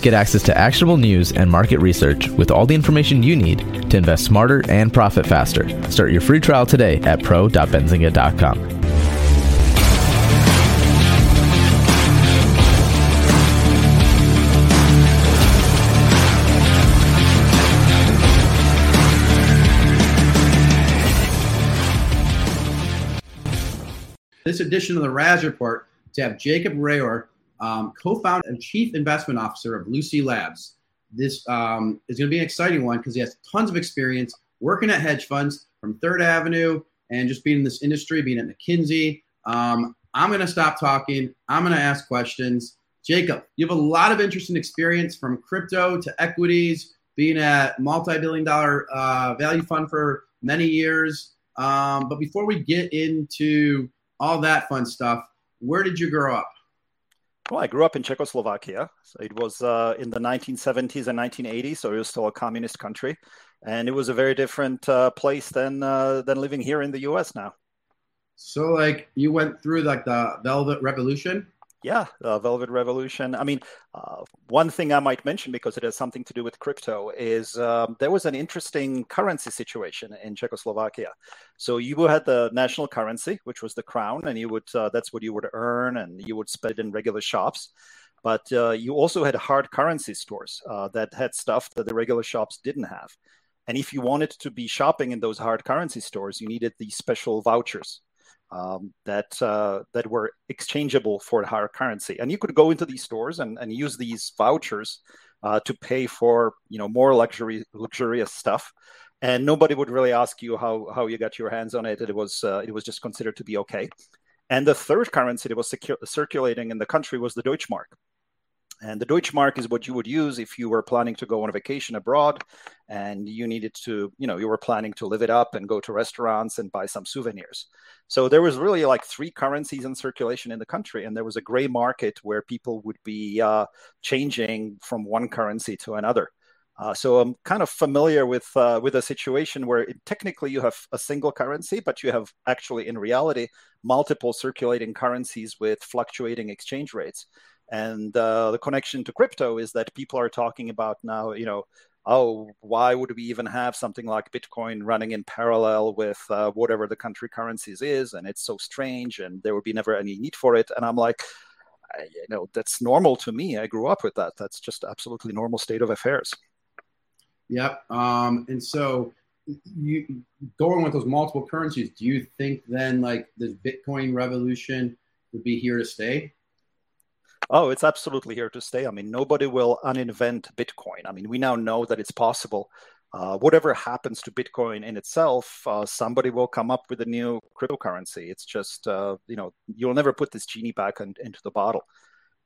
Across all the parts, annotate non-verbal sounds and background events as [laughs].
Get access to actionable news and market research with all the information you need to invest smarter and profit faster. Start your free trial today at pro.benzinga.com. This edition of the Raz Report to have Jakub Rehor um, co-founder and chief investment officer of Lucy Labs. This um, is going to be an exciting one because he has tons of experience working at hedge funds from Third Avenue and just being in this industry, being at McKinsey. Um, I'm going to stop talking. I'm going to ask questions. Jakub, you have a lot of interesting experience from crypto to equities, being at multi-billion dollar uh, value fund for many years. Um, but before we get into all that fun stuff, where did you grow up? Well, I grew up in Czechoslovakia. So it was uh, in the 1970s and 1980s, so it was still a communist country, and it was a very different uh, place than uh, than living here in the U.S. now. So, like, you went through like the Velvet Revolution. Yeah, the Velvet Revolution. I mean, uh, one thing I might mention because it has something to do with crypto is um, there was an interesting currency situation in Czechoslovakia. So you had the national currency, which was the crown, and you would uh, that's what you would earn, and you would spend in regular shops. But uh, you also had hard currency stores uh, that had stuff that the regular shops didn't have. And if you wanted to be shopping in those hard currency stores, you needed these special vouchers um, that uh, that were exchangeable for higher currency. And you could go into these stores and, and use these vouchers uh, to pay for you know more luxury luxurious stuff. And nobody would really ask you how, how you got your hands on it. It was uh, it was just considered to be okay. And the third currency that was secu- circulating in the country was the Deutschmark. And the Deutschmark is what you would use if you were planning to go on a vacation abroad and you needed to, you know, you were planning to live it up and go to restaurants and buy some souvenirs. So there was really like three currencies in circulation in the country, and there was a gray market where people would be uh, changing from one currency to another. Uh, so I'm kind of familiar with uh, with a situation where it, technically you have a single currency, but you have actually in reality multiple circulating currencies with fluctuating exchange rates. And uh, the connection to crypto is that people are talking about now, you know, oh, why would we even have something like Bitcoin running in parallel with uh, whatever the country currencies is? And it's so strange, and there would be never any need for it. And I'm like, you know, that's normal to me. I grew up with that. That's just absolutely normal state of affairs. Yep. Um, and so, you going with those multiple currencies, do you think then like this Bitcoin revolution would be here to stay? Oh, it's absolutely here to stay. I mean, nobody will uninvent Bitcoin. I mean, we now know that it's possible. Uh, whatever happens to Bitcoin in itself, uh, somebody will come up with a new cryptocurrency. It's just, uh, you know, you'll never put this genie back in, into the bottle.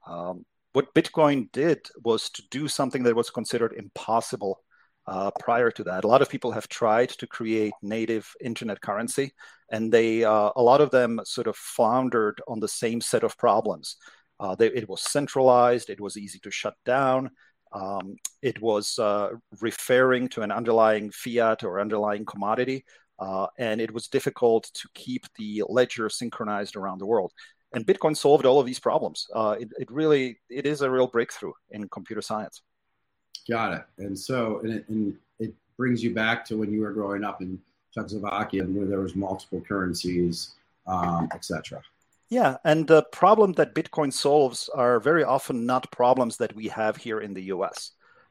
Um, what Bitcoin did was to do something that was considered impossible uh, prior to that. A lot of people have tried to create native internet currency, and they, uh, a lot of them sort of floundered on the same set of problems. Uh, they, it was centralized, it was easy to shut down. Um, it was uh, referring to an underlying fiat or underlying commodity, uh, and it was difficult to keep the ledger synchronized around the world. And Bitcoin solved all of these problems. Uh, it, it, really it is a real breakthrough in computer science. Got it. And so, and it, and it brings you back to when you were growing up in Czechoslovakia, where there was multiple currencies, um, etc. Yeah, and the problem that Bitcoin solves are very often not problems that we have here in the US.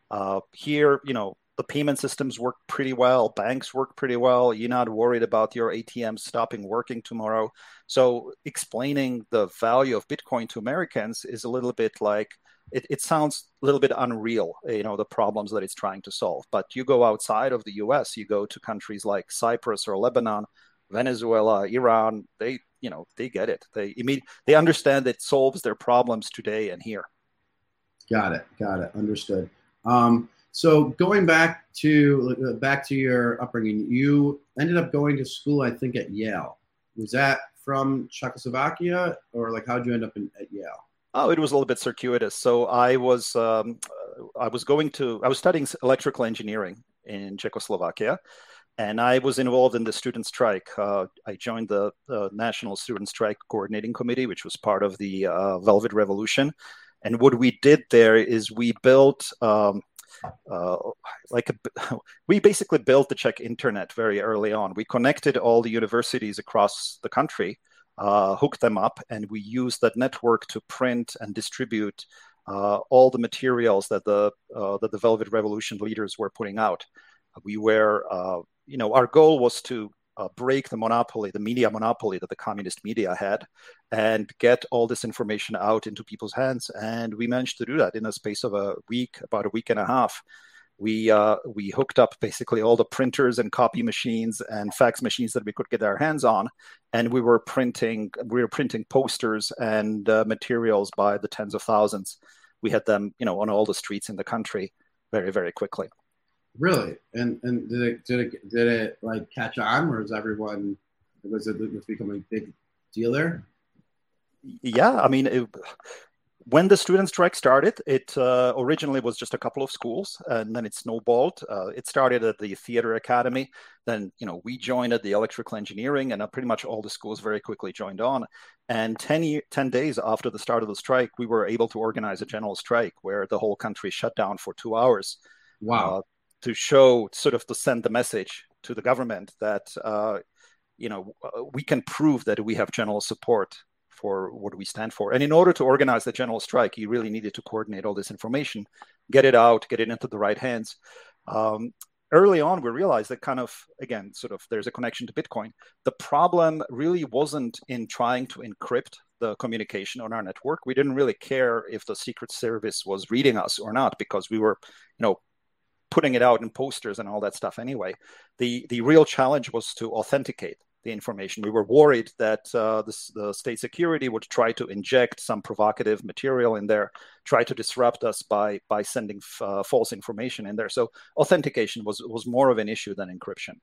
Uh, here, you know, the payment systems work pretty well, banks work pretty well. You're not worried about your ATM stopping working tomorrow. So, explaining the value of Bitcoin to Americans is a little bit like it, it sounds a little bit unreal, you know, the problems that it's trying to solve. But you go outside of the US, you go to countries like Cyprus or Lebanon, Venezuela, Iran, they you know they get it. They immediately they understand that it solves their problems today and here. Got it. Got it. Understood. Um, so going back to uh, back to your upbringing, you ended up going to school, I think, at Yale. Was that from Czechoslovakia, or like how did you end up in, at Yale? Oh, it was a little bit circuitous. So I was um, I was going to I was studying electrical engineering in Czechoslovakia, and I was involved in the student strike. Uh, I joined the, the, National Student Strike Coordinating Committee, which was part of the uh, Velvet Revolution. And what we did there is we built um, uh, like a, [laughs] we basically built the Czech internet very early on. We connected all the universities across the country, uh, hooked them up, and we used that network to print and distribute uh, all the materials that the uh, that the Velvet Revolution leaders were putting out. We were, uh, you know, our goal was to uh, break the monopoly, the media monopoly that the communist media had, and get all this information out into people's hands. And we managed to do that in a space of a week, about a week and a half. We uh, we hooked up basically all the printers and copy machines and fax machines that we could get our hands on, and we were printing we were printing posters and uh, materials by the tens of thousands. We had them, you know, on all the streets in the country very very quickly. Really? And and did it did it did it like catch on, or is everyone was it was becoming a big deal there? Yeah, I mean, it, when the student strike started, it uh, originally was just a couple of schools, and then it snowballed. Uh, it started at the theater academy. Then, you know, we joined at the electrical engineering, and uh, pretty much all the schools very quickly joined on. And 10, year, 10 days after the start of the strike, we were able to organize a general strike where the whole country shut down for two hours. Wow. Uh, to show sort of to send the message to the government that uh, you know uh, we can prove that we have general support for what we stand for. And in order to organize the general strike you really needed to coordinate all this information get it out get it into the right hands. Um, early on we realized that kind of again sort of there's a connection to bitcoin. The problem really wasn't in trying to encrypt the communication on our network. We didn't really care if the secret service was reading us or not because we were you know putting it out in posters and all that stuff anyway. The the real challenge was to authenticate the information. We were worried that uh, the, the, state security would try to inject some provocative material in there, try to disrupt us by by sending f- uh, false information in there. So authentication was was more of an issue than encryption,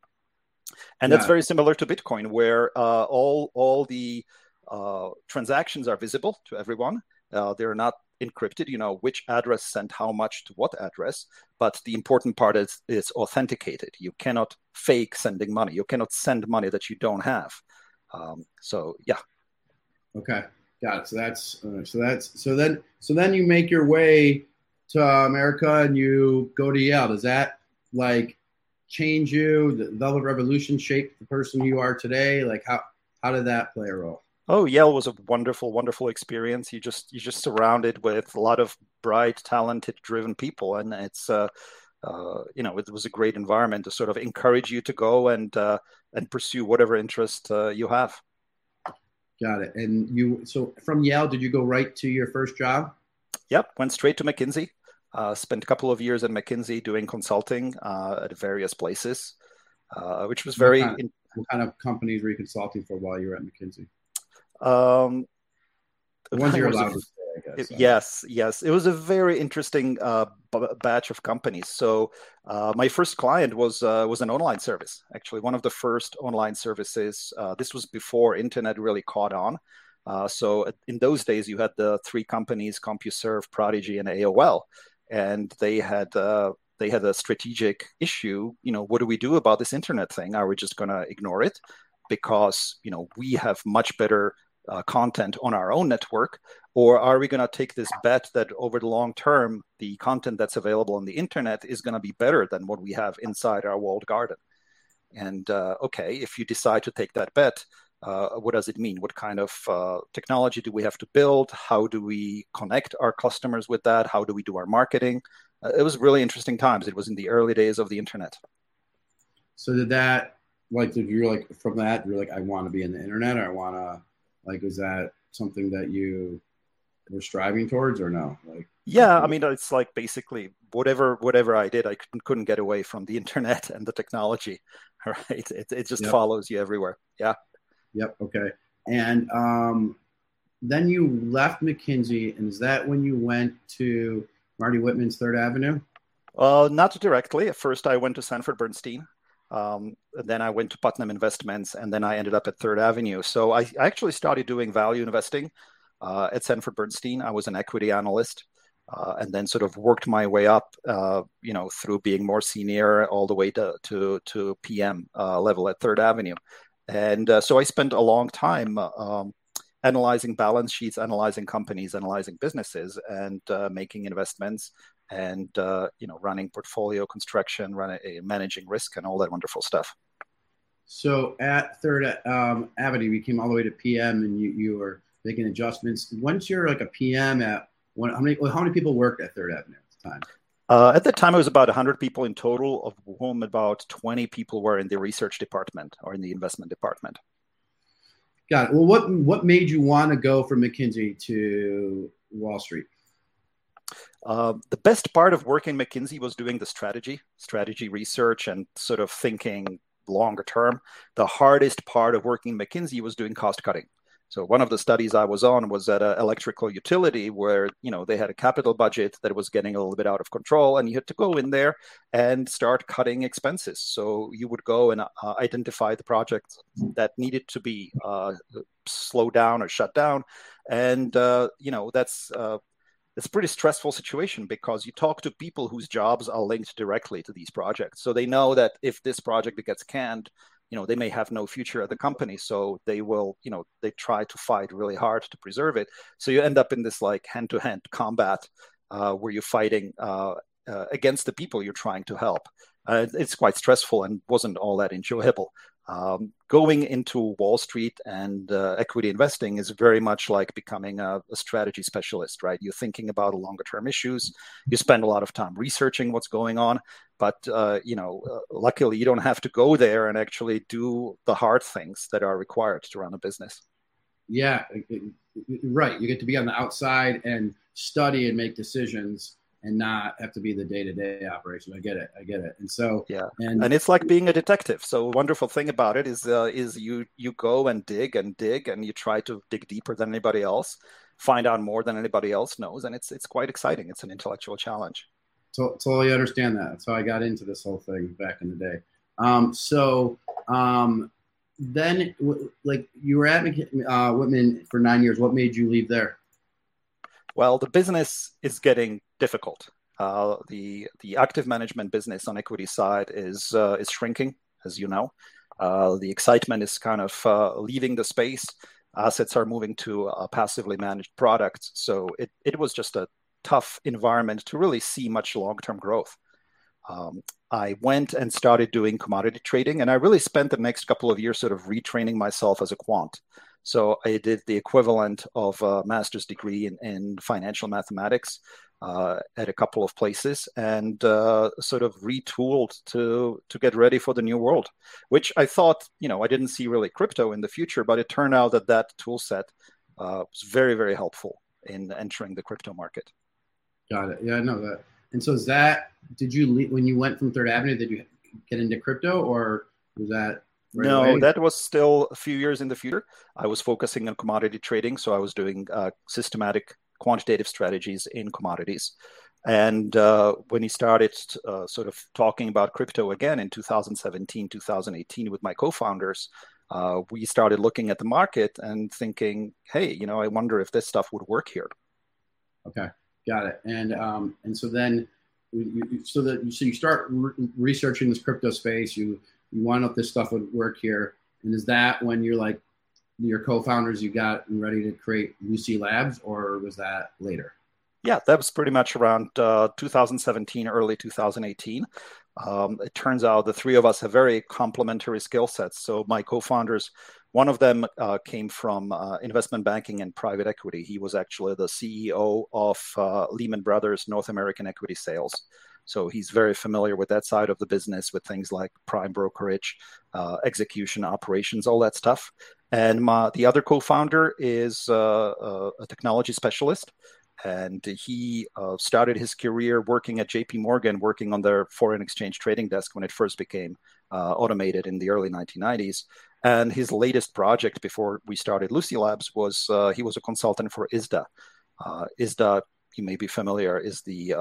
and yeah. that's very similar to Bitcoin, where uh, all all the uh, transactions are visible to everyone. Uh, they're not encrypted, you know, which address sent how much to what address. But the important part is is authenticated. You cannot fake sending money. You cannot send money that you don't have. Um, so yeah. Okay, got it. So that's uh, so that's so then so then you make your way to America and you go to Yale. Does that like change you? The Velvet Revolution shaped the person you are today. Like how how did that play a role? Oh, Yale was a wonderful, wonderful experience. You just you just surrounded with a lot of bright, talented, driven people, and it's uh, uh, you know it was a great environment to sort of encourage you to go and uh, and pursue whatever interest uh, you have. Got it. And you so from Yale, did you go right to your first job? Yep, went straight to McKinsey. Uh, spent a couple of years at McKinsey doing consulting uh, at various places, which was very. What kind, of, what kind of companies were you consulting for while you were at McKinsey? Um, ones you're allowed to say, guess, it, yes, yes. It was a very interesting uh, b- batch of companies. So uh, my first client was uh, was an online service. Actually, one of the first online services. Uh, this was before internet really caught on. Uh, so in those days, you had the three companies: CompuServe, Prodigy, and AOL, and they had uh, they had a strategic issue. You know, what do we do about this internet thing? Are we just going to ignore it? Because you know we have much better uh, content on our own network? Or are we going to take this bet that over the long term, the content that's available on the internet is going to be better than what we have inside our walled garden? And uh, okay, if you decide to take that bet, uh, what does it mean? What kind of uh, technology do we have to build? How do we connect our customers with that? How do we do our marketing? Uh, it was really interesting times. It was in the early days of the internet. So did that like did you like from that you're like I want to be in the internet or I want to like, is that something that you were striving towards, or no? Like, yeah, I mean, it's like basically whatever whatever I did, I couldn't, couldn't get away from the [laughs] internet and the technology. [laughs] Right? It it just yep. follows you everywhere. Yeah. Yep. Okay. And um, then you left McKinsey, and is that when you went to Marty Whitman's Third Avenue? Uh, not directly. At first, I went to Sanford Bernstein, um, then I went to Putnam Investments, and then I ended up at Third Avenue. So I, I actually started doing value investing uh, at Sanford Bernstein. I was an equity analyst, uh, and then sort of worked my way up, uh, you know, through being more senior all the way to to, to PM uh, level at Third Avenue. And uh, so I spent a long time um, analyzing balance sheets, analyzing companies, analyzing businesses, and uh, making investments, and uh, you know, running portfolio construction, running, managing risk, and all that wonderful stuff. So at Third um, Avenue, you came all the way to PM, and you, you were making adjustments. Once you're like a PM at one, how many how many people worked at Third Avenue at the time? Uh, at the time, it was about 100 people in total, of whom about 20 people were in the research department or in the investment department. Got it. Well, what what made you want to go from McKinsey to Wall Street? Uh, the best part of working McKinsey was doing the strategy, strategy research, and sort of thinking longer term. The hardest part of working McKinsey was doing cost cutting. So one of the studies I was on was at an electrical utility where you know they had a capital budget that was getting a little bit out of control, and you had to go in there and start cutting expenses. So you would go and uh, identify the projects that needed to be uh, slowed down or shut down, and uh, you know that's uh, it's a pretty stressful situation because you talk to people whose jobs are linked directly to these projects. So they know that if this project gets canned, you know they may have no future at the company. So they will you know they try to fight really hard to preserve it. So you end up in this like hand-to-hand combat uh, where you're fighting uh, uh, against the people you're trying to help. Uh, it's quite stressful and wasn't all that enjoyable um, going into Wall Street and uh, equity investing is very much like becoming a, a, strategy specialist, right? You're thinking about longer term issues. You spend a lot of time researching what's going on, but uh, you know, uh, luckily, you don't have to go there and actually do the hard things that are required to run a business. Yeah, right. You get to be on the outside and study and make decisions and not have to be the day-to-day operation. I get it. I get it. And so yeah, and, and it's like being a detective. So wonderful thing about it is uh, is you you go and dig and dig and you try to dig deeper than anybody else, find out more than anybody else knows, and it's it's quite exciting. It's an intellectual challenge. So, totally understand that. That's how I got into this whole thing back in the day. Um, so um, then, like you were at uh, Whitman for nine years. What made you leave there? Well, the business is getting difficult. Uh, the the active management business on equity side is uh, is shrinking, as you know. Uh, the excitement is kind of uh, leaving the space. Assets are moving to passively managed products. So it, it was just a tough environment to really see much long term growth. Um, I went and started doing commodity trading, and I really spent the next couple of years sort of retraining myself as a quant. So I did the equivalent of a master's degree in, in financial mathematics uh, at a couple of places and uh, sort of retooled to to get ready for the new world. Which I thought, you know, I didn't see really crypto in the future, but it turned out that that tool set uh, was very very helpful in entering the crypto market. Got it. Yeah, I know that. And so, is that did you when you went from Third Avenue? Did you get into crypto, or was that Right no, away? that was still a few years in the future. I was focusing on commodity trading, so I was doing uh, systematic quantitative strategies in commodities. And uh, when he started uh, sort of talking about crypto again in 2017, 2018 with my co founders, uh, we started looking at the market and thinking, hey, you know, I wonder if this stuff would work here. Okay, got it. And um, and so then, you, so that so you start re- researching this crypto space. You you want if this stuff would work here. And is that when you're like your co-founders you got ready to create Lucy Labs, or was that later? Yeah, that was pretty much around uh, 2017, early 2018. Um, it turns out the three of us have very complementary skill sets. So my co-founders, one of them uh, came from uh, investment banking and private equity. He was actually the CEO of uh, Lehman Brothers North American Equity Sales. So he's very familiar with that side of the business, with things like prime brokerage, uh, execution, operations, all that stuff. And my, the other co-founder is uh, uh a technology specialist, and he uh, started his career working at J.P. Morgan, working on their foreign exchange trading desk when it first became uh, automated in the early 1990s. And his latest project before we started Lucy Labs was uh, he was a consultant for ISDA. ISDA, you may be familiar, is the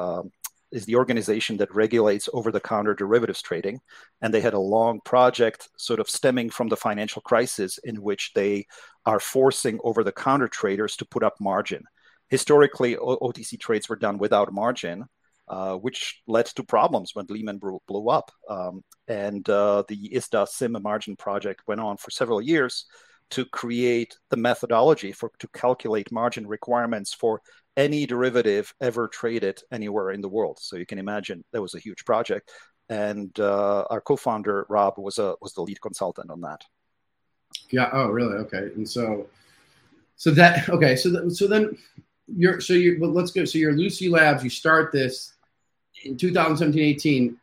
is the organization that regulates over the counter derivatives trading. And they had a long project sort of stemming from the financial crisis in which they are forcing over the counter traders to put up margin. Historically, OTC trades were done without margin, uh, which led to problems when Lehman blew up. Um, and uh, the ISDA SIMM margin project went on for several years. To create the methodology for to calculate margin requirements for any derivative ever traded anywhere in the world. So you can imagine that was a huge project, and uh, our co-founder Rob was a was the lead consultant on that. Yeah. Oh, really? Okay. And so, so that okay. So so then you're so you. But let's go. So you're Lucy Labs. You start this in 2017, 18.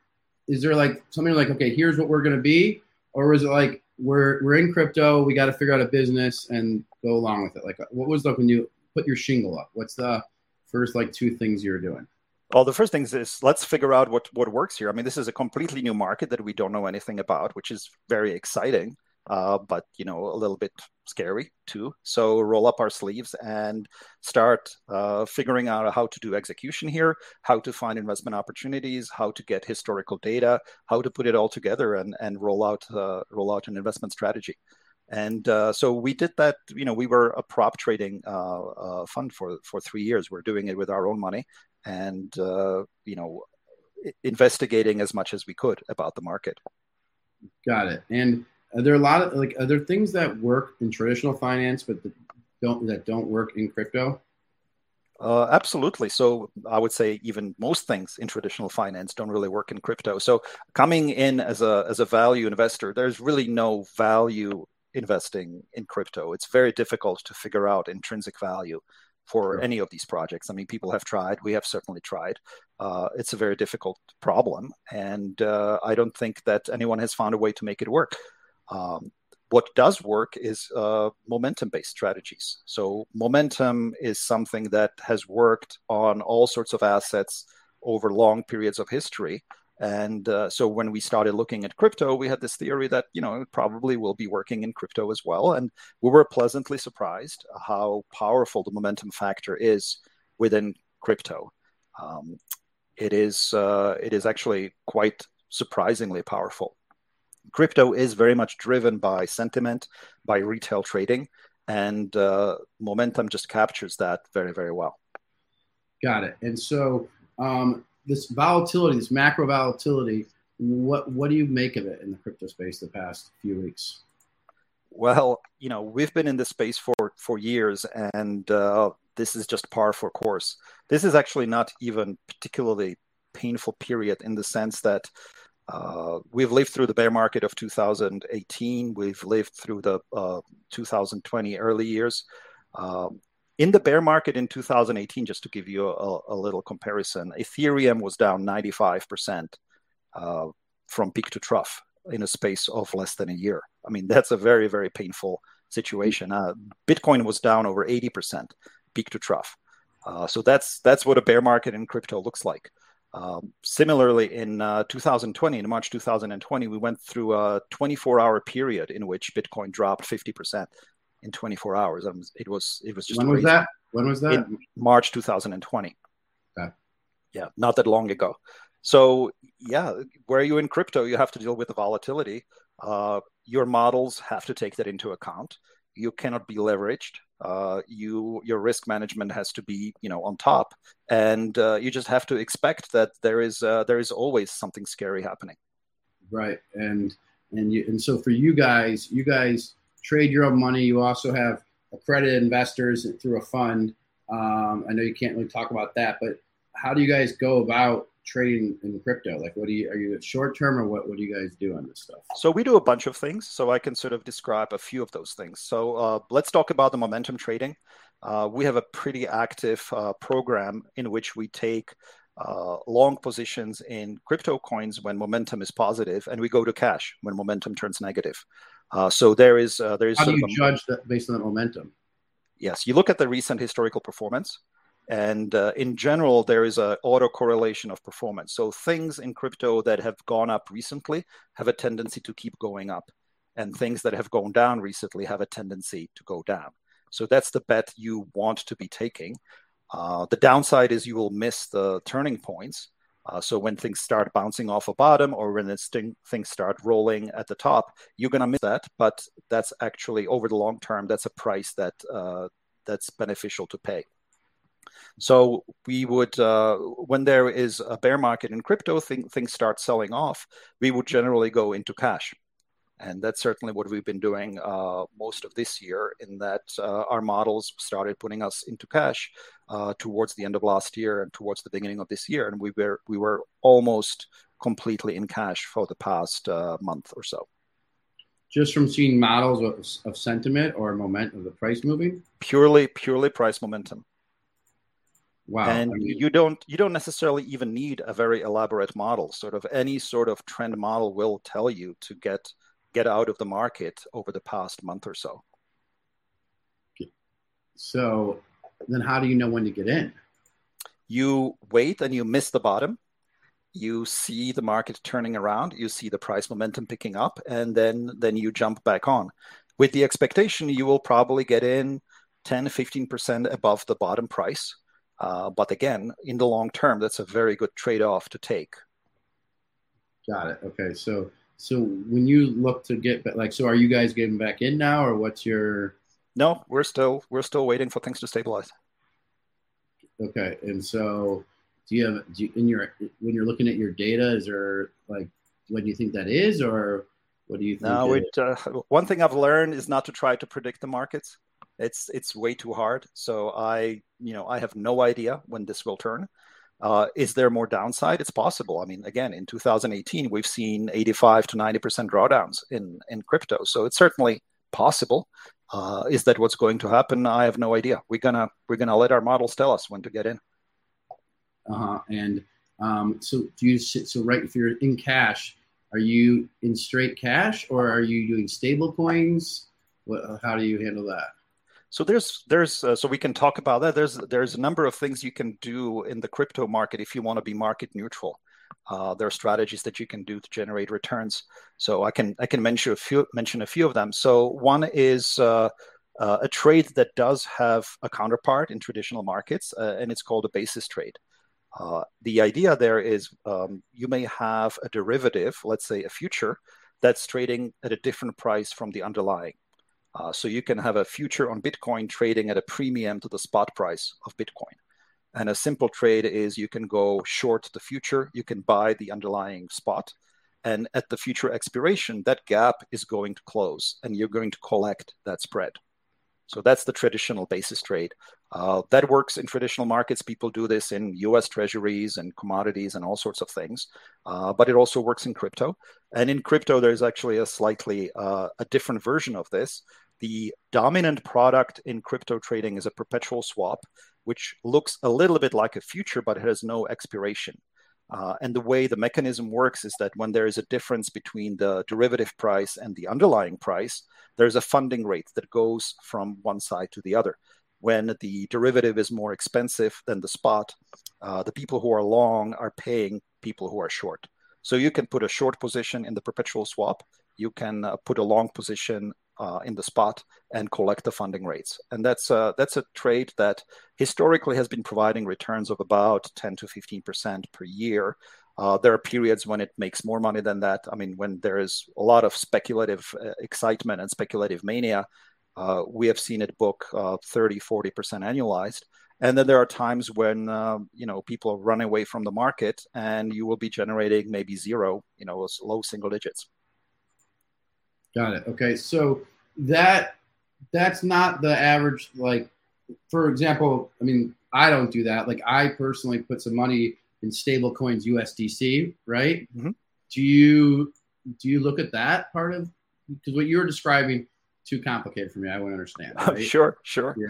Is there like something like okay, here's what we're going to be, or is it like we're we're in crypto, we got to figure out a business and go along with it? Like, what was like when you put your shingle up? What's the first like two things you're doing? Well, the first thing is let's figure out what what works here. I mean, this is a completely new market that we don't know anything about, which is very exciting uh, but you know a little bit scary too. So roll up our sleeves and start uh, figuring out how to do execution here, how to find investment opportunities, how to get historical data, how to put it all together and and roll out uh, roll out an investment strategy. And uh, so we did that. You know, we were a prop trading uh, uh, fund for for three years. We're doing it with our own money, and you know, investigating as much as we could about the market. Got it. And are there a lot of like are there things that work in traditional finance but that don't that don't work in crypto? Uh, absolutely. So I would say even most things in traditional finance don't really work in crypto. So coming in as a as a value investor, there's really no value investing in crypto. It's very difficult to figure out intrinsic value for sure. any of these projects. I mean, people have tried. We have certainly tried. Uh, it's a very difficult problem, and uh, I don't think that anyone has found a way to make it work. Um, what does work is uh, momentum based strategies. So, momentum is something that has worked on all sorts of assets over long periods of history. And uh, so, when we started looking at crypto, we had this theory that you know it probably will be working in crypto as well. And we were pleasantly surprised how powerful the momentum factor is within crypto. Um, it is uh, it is actually quite surprisingly powerful crypto is very much driven by sentiment, by retail trading, and uh, momentum just captures that very, very well. Got it. And so um, this volatility, this macro volatility, what what do you make of it in the crypto space the past few weeks? Well, you know, we've been in this space for for years, and uh, this is just par for course. This is actually not even particularly painful period in the sense that uh, we've lived through the bear market of 2018. We've lived through the uh, 2020 early years. Um, in the bear market in 2018, just to give you a, a little comparison, Ethereum was down 95% uh, from peak to trough in a space of less than a year. I mean, that's a very, very painful situation. Uh, Bitcoin was down over 80% peak to trough. Uh, so that's that's what a bear market in crypto looks like. Um, similarly, in uh, 2020, in March 2020, we went through a 24 hour period in which Bitcoin dropped 50% in 24 hours. Um, it was it was just when crazy. was that? When was that? In March 2020. Okay. Yeah, not that long ago. So yeah, where you in crypto, you have to deal with the volatility. Uh, your models have to take that into account. You cannot be leveraged uh, you your risk management has to be you know on top, and uh, you just have to expect that there is uh, there is always something scary happening. Right, and and you and so for you guys, you guys trade your own money. You also have accredited investors through a fund. Um, I know you can't really talk about that, but how do you guys go about trading in crypto? Like, what do you are you short term or what? What do you guys do on this stuff? So we do a bunch of things. So I can sort of describe a few of those things. So uh, let's talk about the momentum trading. Uh, we have a pretty active uh, program in which we take uh, long positions in crypto coins when momentum is positive, and we go to cash when momentum turns negative. Uh, so there is uh, there is. How do you judge that based on that momentum? Yes, you look at the recent historical performance. And uh, in general, there is an autocorrelation of performance. So things in crypto that have gone up recently have a tendency to keep going up, and things that have gone down recently have a tendency to go down. So that's the bet you want to be taking. Uh, the downside is you will miss the turning points. Uh, so when things start bouncing off a bottom or when st- things start rolling at the top, you're going to miss that. But that's actually over the long term, that's a price that uh, that's beneficial to pay. So we would, uh, when there is a bear market in crypto, thing, things start selling off. We would generally go into cash. And that's certainly what we've been doing uh, most of this year, in that uh, our models started putting us into cash uh, towards the end of last year and towards the beginning of this year, and we were we were almost completely in cash for the past uh, month or so. Just from seeing models of, of sentiment or momentum of the price moving. Purely, purely price momentum. Wow. And I mean, you don't you don't necessarily even need a very elaborate model. Sort of any sort of trend model will tell you to get get out of the market over the past month or so. So then how do you know when to get in? You wait and you miss the bottom. You see the market turning around, you see the price momentum picking up, and then then you jump back on. With the expectation you will probably get in 10, 15% above the bottom price uh, but again, in the long term, that's a very good trade-off to take. Got it. Okay, so so when you look to get back, like, so are you guys getting back in now, or what's your? No, we're still we're still waiting for things to stabilize. Okay, and so do you have do you, in your when you're looking at your data? Is there like what do you think that is, or what do you think? No, it, uh, one thing I've learned is not to try to predict the markets. It's it's way too hard. So I you know I have no idea when this will turn. Uh, is there more downside? It's possible. I mean, again, in 2018, we've seen 85 to 90 percent drawdowns in in crypto, so it's certainly possible. Uh, is that what's going to happen? I have no idea. We're gonna we're gonna let our models tell us when to get in. Uh huh. And um, so do you so right if you're in cash, are you in straight cash or are you doing stable coins? What, how do you handle that? So there's there's uh, so we can talk about that. There's there's a number of things you can do in the crypto market if you want to be market neutral. Uh, there are strategies that you can do to generate returns. So I can I can mention a few mention a few of them. So one is uh, uh a trade that does have a counterpart in traditional markets, uh, and it's called a basis trade. Uh, the idea there is um, you may have a derivative, let's say a future, that's trading at a different price from the underlying. Uh, so you can have a future on Bitcoin trading at a premium to the spot price of Bitcoin. And a simple trade is you can go short the future, you can buy the underlying spot. And at the future expiration, that gap is going to close and you're going to collect that spread. So that's the traditional basis trade. Uh, that works in traditional markets. People do this in US treasuries and commodities and all sorts of things. Uh, but it also works in crypto. And in crypto, there's actually a slightly uh, a different version of this the dominant product in crypto trading is a perpetual swap, which looks a little bit like a future, but it has no expiration. Uh, and the way the mechanism works is that when there is a difference between the derivative price and the underlying price, there's a funding rate that goes from one side to the other. When the derivative is more expensive than the spot, uh, the people who are long are paying people who are short. So you can put a short position in the perpetual swap. You can uh, put a long position uh, in the spot and collect the funding rates. And that's uh, that's a trade that historically has been providing returns of about 10 to 15 percent per year. Uh, there are periods when it makes more money than that. I mean, when there is a lot of speculative uh, excitement and speculative mania, uh, we have seen it book uh, 30, 40 percent annualized. And then there are times when you know people run away from the market, and you will be generating maybe zero, you know, low single digits. Got it. Okay, so that that's not the average. Like, for example, I mean, I don't do that. Like, I personally put some money in stable coins USDC, right? Mm-hmm. Do you do you look at that part of because what you're describing too complicated for me. I wouldn't understand. [laughs] Right? sure, sure. Yeah.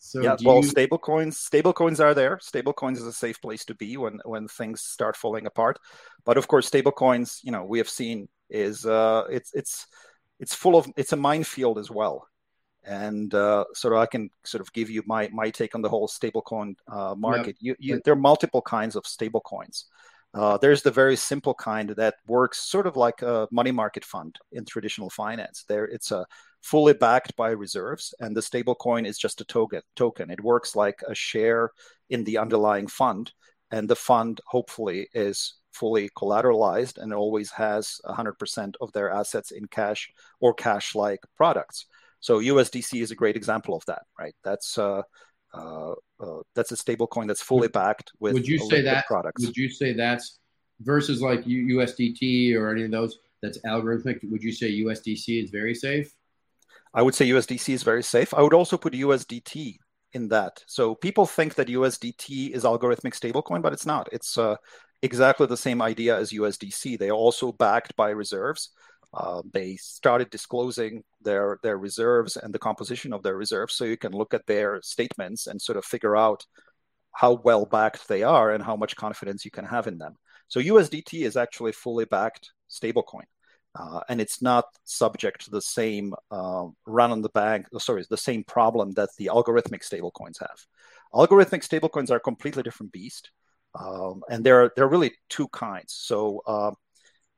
So yeah, well, you... stable coins, stable coins are there. Stable coins is a safe place to be when when things start falling apart. But of course, stable coins, you know, we have seen is uh, it's it's it's full of it's a minefield as well and uh, sort of I can sort of give you my my take on the whole stablecoin uh, market. You, you, there are multiple kinds of stablecoins. Uh, there's the very simple kind that works sort of like a money market fund in traditional finance. There, it's a fully backed by reserves, and the stablecoin is just a token. Token. It works like a share in the underlying fund, and the fund hopefully is fully collateralized and always has 100% of their assets in cash or cash like products. So USDC is a great example of that, right? That's uh, uh, uh, that's a stable coin that's fully backed with would you say that products. Would you say that's versus like USDT or any of those? that's algorithmic, would you say USDC is very safe? I would say USDC is very safe. I would also put USDT in that. So people think that USDT is algorithmic stablecoin, but it's not. It's uh, exactly the same idea as USDC. They are also backed by reserves. Uh, they started disclosing their their reserves and the composition of their reserves, so you can look at their statements and sort of figure out how well backed they are and how much confidence you can have in them. So USDT is actually fully backed stablecoin. Uh, and it's not subject to the same uh, run on the bank, oh, sorry, the same problem that the algorithmic stablecoins have. Algorithmic stablecoins are a completely different beast, um, and there are there are really two kinds. So uh,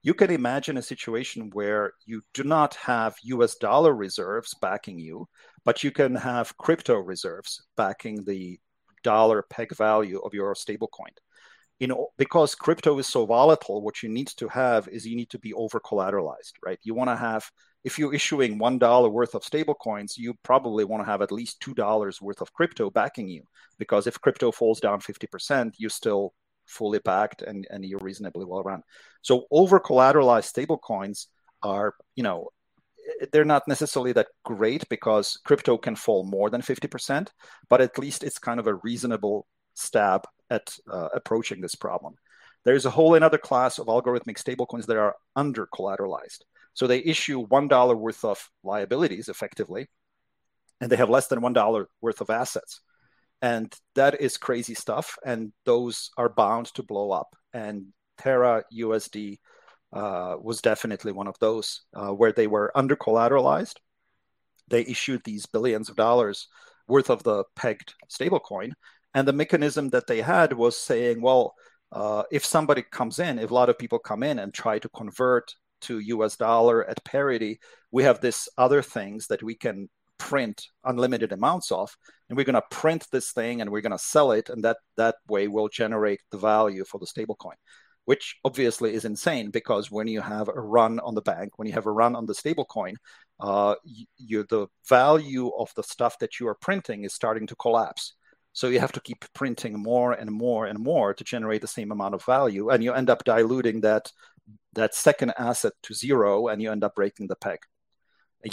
you can imagine a situation where you do not have U.S. dollar reserves backing you, but you can have crypto reserves backing the dollar peg value of your stablecoin you know because crypto is so volatile what you need to have is you need to be over collateralized right you want to have if you're issuing one dollar worth of stable coins you probably want to have at least two dollars worth of crypto backing you because if crypto falls down 50% you're still fully backed and, and you're reasonably well run so over collateralized stable coins are you know they're not necessarily that great because crypto can fall more than 50% but at least it's kind of a reasonable stab at uh, approaching this problem. There's a whole another class of algorithmic stablecoins that are under collateralized. So they issue $1 worth of liabilities effectively, and they have less than $1 worth of assets. And that is crazy stuff. And those are bound to blow up. And Terra USD uh, was definitely one of those uh, where they were under collateralized. They issued these billions of dollars worth of the pegged stablecoin, and the mechanism that they had was saying, well, uh, if somebody comes in, if a lot of people come in and try to convert to US dollar at parity, we have this other things that we can print unlimited amounts of and we're going to print this thing and we're going to sell it and that that way will generate the value for the stablecoin which obviously is insane because when you have a run on the bank when you have a run on the stablecoin uh, you, the value of the stuff that you are printing is starting to collapse. So you have to keep printing more and more and more to generate the same amount of value, and you end up diluting that that second asset to zero, and you end up breaking the peg.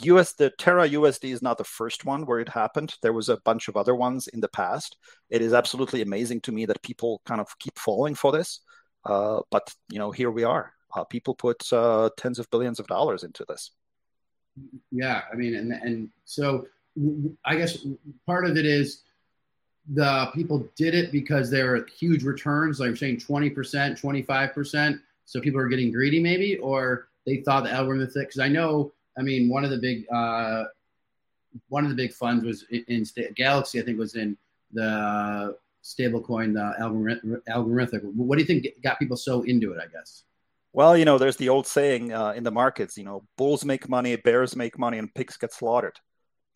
US the Terra USD is not the first one where it happened. There was a bunch of other ones in the past. It is absolutely amazing to me that people kind of keep falling for this. Uh, but you know, here we are. Uh, people put uh, tens of billions of dollars into this. Yeah, I mean, and and so I guess part of it is the people did it because there are huge returns, like I'm saying 20%, 25%. So people are getting greedy, maybe, or they thought the algorithm. Because I know, I mean, one of the big, uh, one of the big funds was in, in Galaxy. I think was in the stablecoin, the algorithm, algorithmic. What do you think got people so into it? I guess. Well, you know, there's the old saying uh, in the markets. You know, bulls make money, bears make money, and pigs get slaughtered.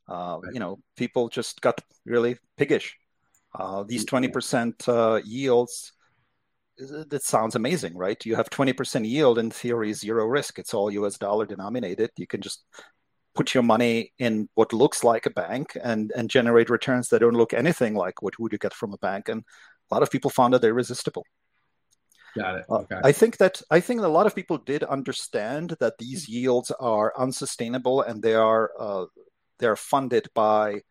Uh, right. You know, people just got really piggish uh, these 20% uh, yields, that sounds amazing, right? You have 20% yield in theory, zero risk. It's all US dollar denominated. You can just put your money in what looks like a bank and, and generate returns that don't look anything like what would you get from a bank. And a lot of people found that they're irresistible. Got it. Uh, okay. Uh, I think that I think a lot of people did understand that these yields are unsustainable and they are uh, they're funded by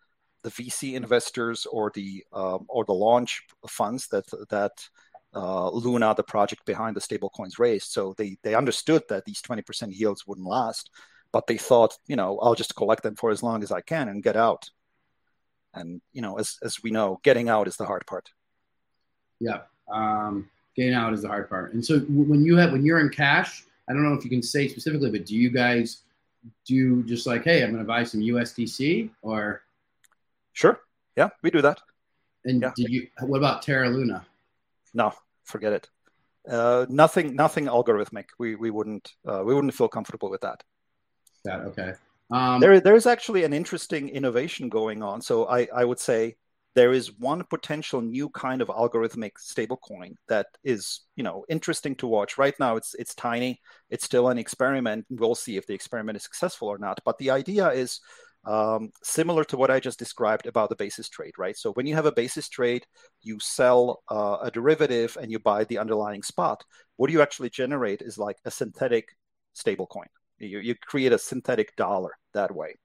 the VC investors or the um, or the launch funds that that uh, Luna, the project behind the stablecoins, raised. So they they understood that these twenty percent yields wouldn't last, but they thought, you know, I'll just collect them for as long as I can and get out. And you know, as as we know, getting out is the hard part. Yeah, um, getting out is the hard part. And so when you have when you're in cash, I don't know if you can say specifically, but do you guys do just like, hey, I'm going to buy some USDC or Sure. Yeah, we do that. And yeah. did you? What about Terra Luna? No, forget it. Uh, nothing, nothing algorithmic. We we wouldn't uh, we wouldn't feel comfortable with that. That okay. Um, there there is actually an interesting innovation going on. So I I would say there is one potential new kind of algorithmic stablecoin that is you know interesting to watch right now it's it's tiny it's still an experiment we'll see if the experiment is successful or not but the idea is um, similar to what I just described about the basis trade, right? So when you have a basis trade, you sell uh, a derivative and you buy the underlying spot. What you actually generate is like a synthetic stablecoin. You, you create a synthetic dollar that way.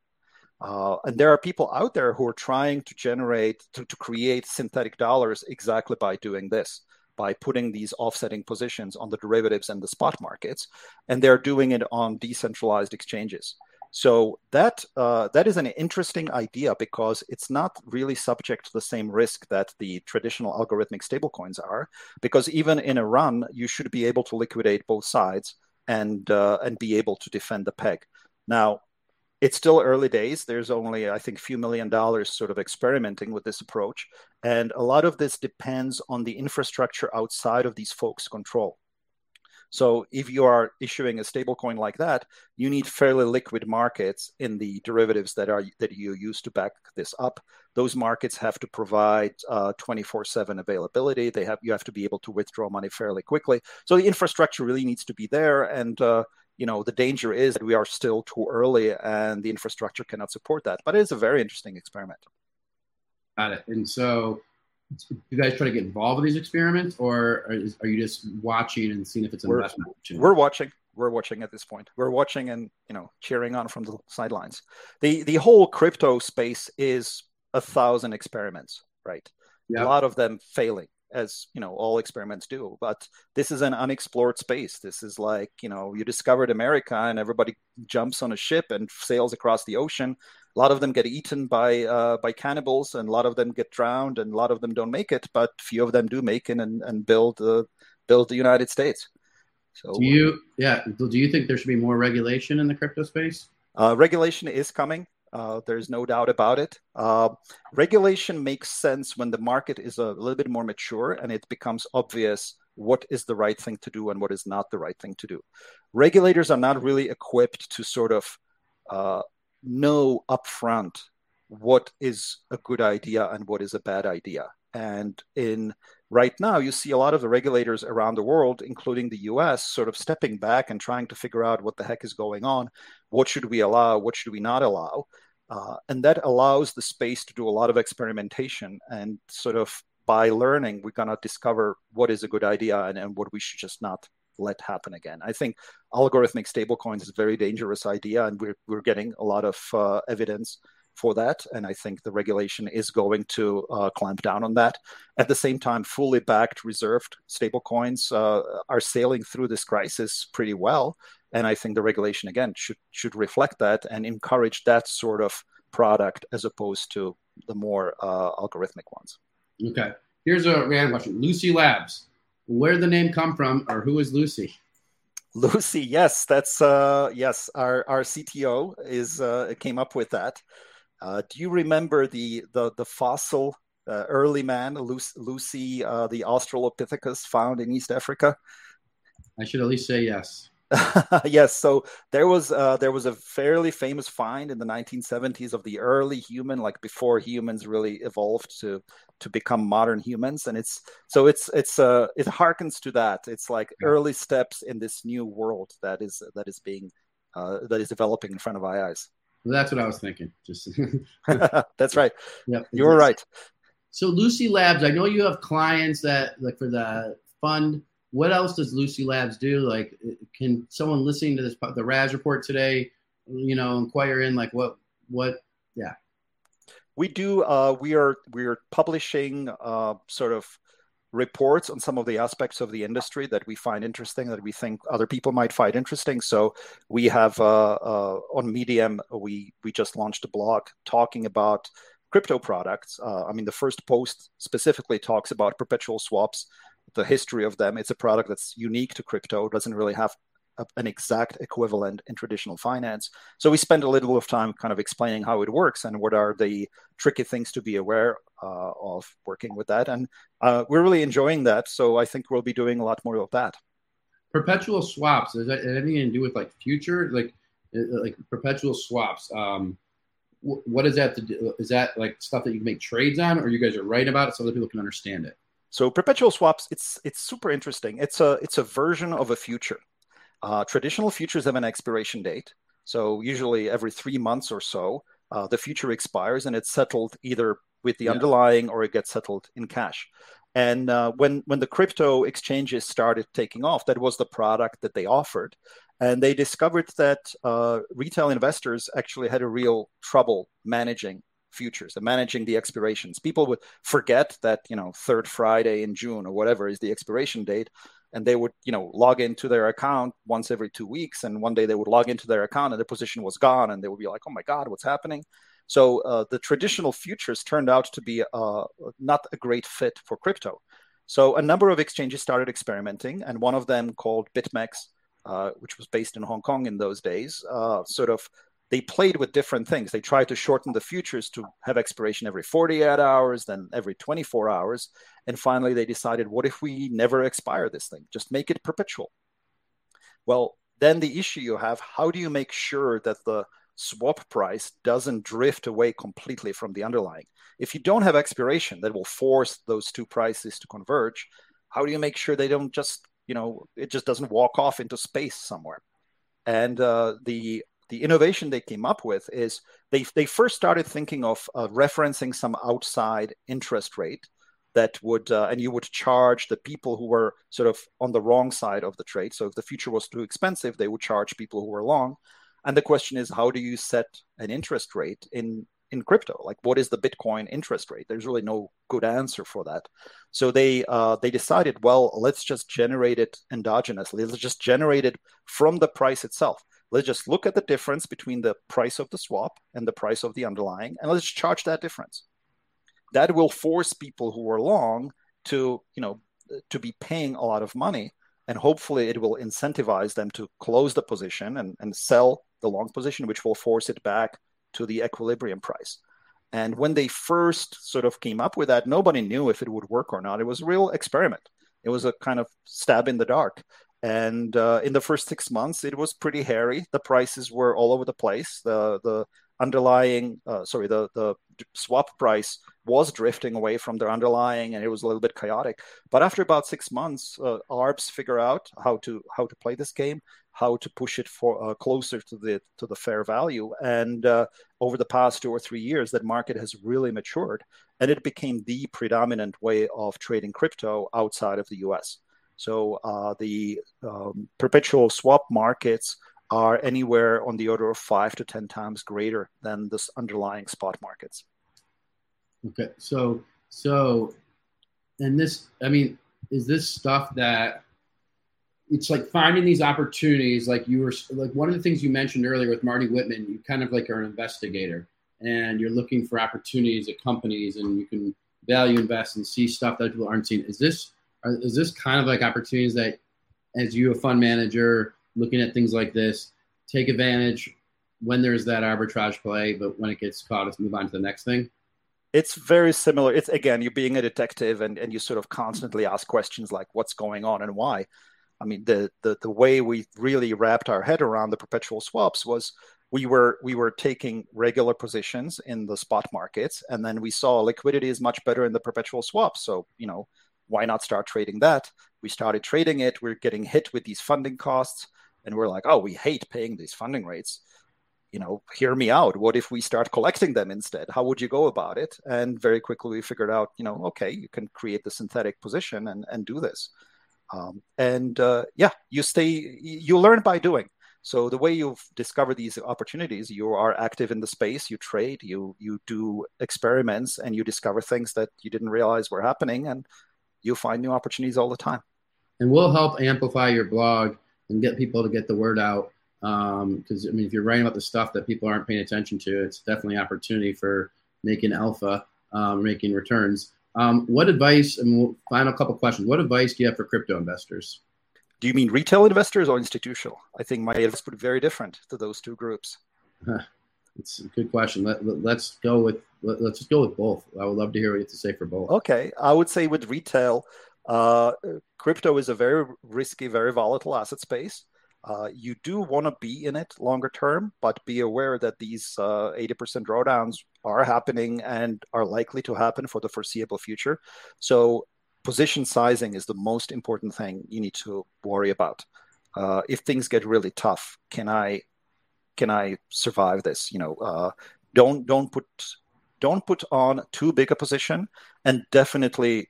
Uh, and there are people out there who are trying to generate, to, to create synthetic dollars exactly by doing this, by putting these offsetting positions on the derivatives and the spot markets. And they're doing it on decentralized exchanges. So that uh, that is an interesting idea because it's not really subject to the same risk that the traditional algorithmic stablecoins are. Because even in a run, you should be able to liquidate both sides and uh, and be able to defend the peg. Now, it's still early days. There's only I think a few million dollars sort of experimenting with this approach, and a lot of this depends on the infrastructure outside of these folks' control. So if you are issuing a stablecoin like that, you need fairly liquid markets in the derivatives that are that you use to back this up. Those markets have to provide uh, 24/7 availability. They have you have to be able to withdraw money fairly quickly. So the infrastructure really needs to be there, and uh, you know the danger is that we are still too early, and the infrastructure cannot support that. But it is a very interesting experiment. Got it. And so you guys try to get involved with these experiments, or are you just watching and seeing if it's an we're, investment? We're watching. We're watching at this point. We're watching and you know cheering on from the sidelines. the The whole crypto space is a thousand experiments, right? Yep. A lot of them failing, as you know, all experiments do. But this is an unexplored space. This is like you know, you discovered America, and everybody jumps on a ship and sails across the ocean a lot of them get eaten by uh, by cannibals, and a lot of them get drowned, and a lot of them don't make it. But few of them do make it and, and build uh, build the United States. So, do you yeah? Do you think there should be more regulation in the crypto space? Uh, regulation is coming. Uh, there's no doubt about it. Uh, regulation makes sense when the market is a little bit more mature and it becomes obvious what is the right thing to do and what is not the right thing to do. Regulators are not really equipped to sort of uh, know upfront what is a good idea and what is a bad idea. And in right now, you see a lot of the regulators around the world, including the US, sort of stepping back and trying to figure out what the heck is going on. What should we allow? What should we not allow? Uh, and that allows the space to do a lot of experimentation and sort of by learning, we're going to discover what is a good idea and, and what we should just not let happen again. I think algorithmic stablecoins is a very dangerous idea, and we're, we're getting a lot of uh, evidence for that. And I think the regulation is going to uh, clamp down on that. At the same time, fully backed reserved stablecoins uh, are sailing through this crisis pretty well. And I think the regulation again should should reflect that and encourage that sort of product as opposed to the more uh, algorithmic ones. Okay. Here's a random question: Lucy Labs where the name come from, or who is Lucy? Lucy, yes, that's uh, yes. Our our CTO is uh, came up with that. Uh, do you remember the the the fossil uh, early man Lucy, uh, the Australopithecus found in East Africa? I should at least say yes. [laughs] yes, so there was uh, there was a fairly famous find in the 1970s of the early human, like before humans really evolved to to become modern humans, and it's so it's it's uh it harkens to that. It's like early steps in this new world that is that is being uh, that is developing in front of our eyes. That's what I was thinking. Just [laughs] that's right. [laughs] Yeah, you're right. So Lucy Labs, I know you have clients that like for the fund what else does Lucy Labs do? Like, can someone listening to this the Raz report today, you know, inquire in like what what? Yeah, we do. Uh, we are we are publishing uh, sort of reports on some of the aspects of the industry that we find interesting that we think other people might find interesting so we have uh, uh, on medium we we just launched a blog talking about crypto products uh, i mean the first post specifically talks about perpetual swaps the history of them. It's a product that's unique to crypto, doesn't really have a, an exact equivalent in traditional finance. So we spend a little of time kind of explaining how it works and what are the tricky things to be aware uh, of working with that. And uh, we're really enjoying that. So I think we'll be doing a lot more of that. Perpetual swaps, is that anything to do with like future, like uh, like perpetual swaps? Um, what is that to do? Is that like stuff that you can make trades on, or you guys are writing about it so other people can understand it? So perpetual swaps, it's it's super interesting. It's a it's a version of a future. Uh, traditional futures have an expiration date. So usually every three months or so, uh, the future expires and it's settled either with the yeah. underlying or it gets settled in cash. And uh, when when the crypto exchanges started taking off, that was the product that they offered, and they discovered that uh, retail investors actually had a real trouble managing futures and managing the expirations. People would forget that you know third Friday in June or whatever is the expiration date, and they would you know log into their account once every two weeks, and one day they would log into their account and the position was gone, and they would be like, oh my god, what's happening? So uh, the traditional futures turned out to be uh, not a great fit for crypto. So a number of exchanges started experimenting, and one of them called BitMEX, uh, which was based in Hong Kong in those days, uh, sort of they played with different things. They tried to shorten the futures to have expiration every 48 hours, then every 24 hours. And finally, they decided, what if we never expire this thing? Just make it perpetual. Well, then the issue you have how do you make sure that the swap price doesn't drift away completely from the underlying? If you don't have expiration that will force those two prices to converge, how do you make sure they don't just, you know, it just doesn't walk off into space somewhere? And uh, the the innovation they came up with is they, they first started thinking of uh, referencing some outside interest rate that would uh, and you would charge the people who were sort of on the wrong side of the trade. So if the future was too expensive they would charge people who were long. And the question is how do you set an interest rate in in crypto? Like what is the bitcoin interest rate? There's really no good answer for that. So they uh, they decided well let's just generate it endogenously. Let's just generate it from the price itself Let's just look at the difference between the price of the swap and the price of the underlying, and let's charge that difference. That will force people who are long to, you know, to be paying a lot of money, and hopefully it will incentivize them to close the position and, and sell the long position, which will force it back to the equilibrium price. And when they first sort of came up with that, nobody knew if it would work or not. It was a real experiment. It was a kind of stab in the dark. And uh, in the first six months, it was pretty hairy. The prices were all over the place. The the underlying, uh, sorry, the the swap price was drifting away from their underlying, and it was a little bit chaotic. But after about six months, uh, ARBs figure out how to how to play this game, how to push it for uh, closer to the to the fair value. And uh, over the past two or three years, that market has really matured, and it became the predominant way of trading crypto outside of the U.S. So uh, the um, perpetual swap markets are anywhere on the order of five to 10 times greater than this underlying spot markets. Okay. So, so, and this, I mean, is this stuff that it's like finding these opportunities like you were like one of the things you mentioned earlier with marty whitman you kind of like are an investigator and you're looking for opportunities at companies and you can value invest and see stuff that people aren't seeing is this are, is this kind of like opportunities that, as you a fund manager looking at things like this, take advantage when there's that arbitrage play, but when it gets caught, let's move on to the next thing? It's very similar. It's again, you're being a detective and, and you sort of constantly ask questions like what's going on and why. I mean, the, the the way we really wrapped our head around the perpetual swaps was we were we were taking regular positions in the spot markets, and then we saw liquidity is much better in the perpetual swaps. So you know, why not start trading that? We started trading it. We're getting hit with these funding costs, and we're like, oh, we hate paying these funding rates. You know, hear me out. What if we start collecting them instead? How would you go about it? And very quickly we figured out, you know, okay, you can create the synthetic position and, and do this. Um, and uh, yeah, you stay, you learn by doing. So the way you've discovered these opportunities, you are active in the space, you trade, you you do experiments, and you discover things that you didn't realize were happening, and you'll find new opportunities all the time. And we'll help amplify your blog and get people to get the word out. Because um, I mean, if you're writing about the stuff that people aren't paying attention to, it's definitely an opportunity for making alpha, um, making returns. Um, what advice? And we'll, final couple questions. What advice do you have for crypto investors? Do you mean retail investors or institutional? I think my advice would be very different to those two groups. [laughs] It's a good question. Let, let, us go with let, us just go with both. I would love to hear what you have to say for both. Okay, I would say with retail, uh, crypto is a very risky, very volatile asset space. Uh, you do want to be in it longer term, but be aware that these uh, 80% drawdowns are happening and are likely to happen for the foreseeable future. So, position sizing is the most important thing you need to worry about. Uh, if things get really tough, can I can I survive this? You know, uh, don't don't put don't put on too big a position, and definitely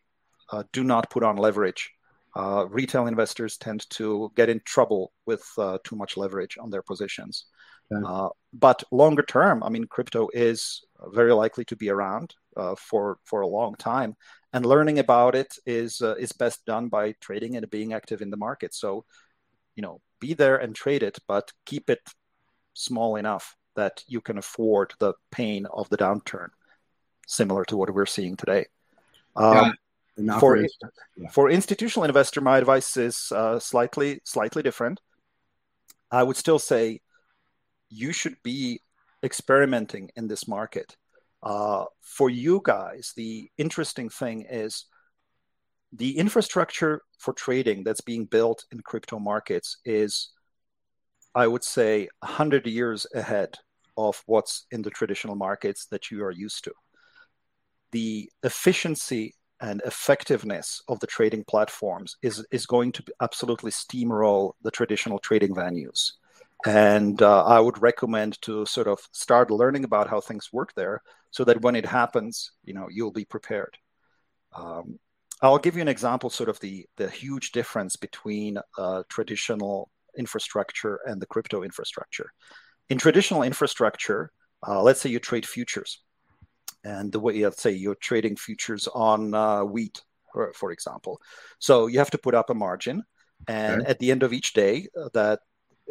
uh, do not put on leverage. Uh, retail investors tend to get in trouble with uh, too much leverage on their positions. Uh, but longer term, I mean, crypto is very likely to be around uh, for for a long time, and learning about it is uh, is best done by trading and being active in the market. So, you know, be there and trade it, but keep it small enough that you can afford the pain of the downturn, similar to what we're seeing today. Um, yeah, for, yeah. for institutional investor, my advice is uh, slightly slightly different. I would still say you should be experimenting in this market. Uh, for you guys, the interesting thing is the infrastructure for trading that's being built in crypto markets is, I would say, 100 years ahead of what's in the traditional markets that you are used to. The efficiency and effectiveness of the trading platforms is, is going to absolutely steamroll the traditional trading venues. And uh, I would recommend to sort of start learning about how things work there so that when it happens, you know, you'll be prepared. Um, I'll give you an example, sort of the, the huge difference between uh, traditional infrastructure and the crypto infrastructure. In traditional infrastructure, uh, let's say you trade futures, and the way let's say you're trading futures on uh, wheat, for, for, example. So you have to put up a margin, and okay. at the end of each day, uh, that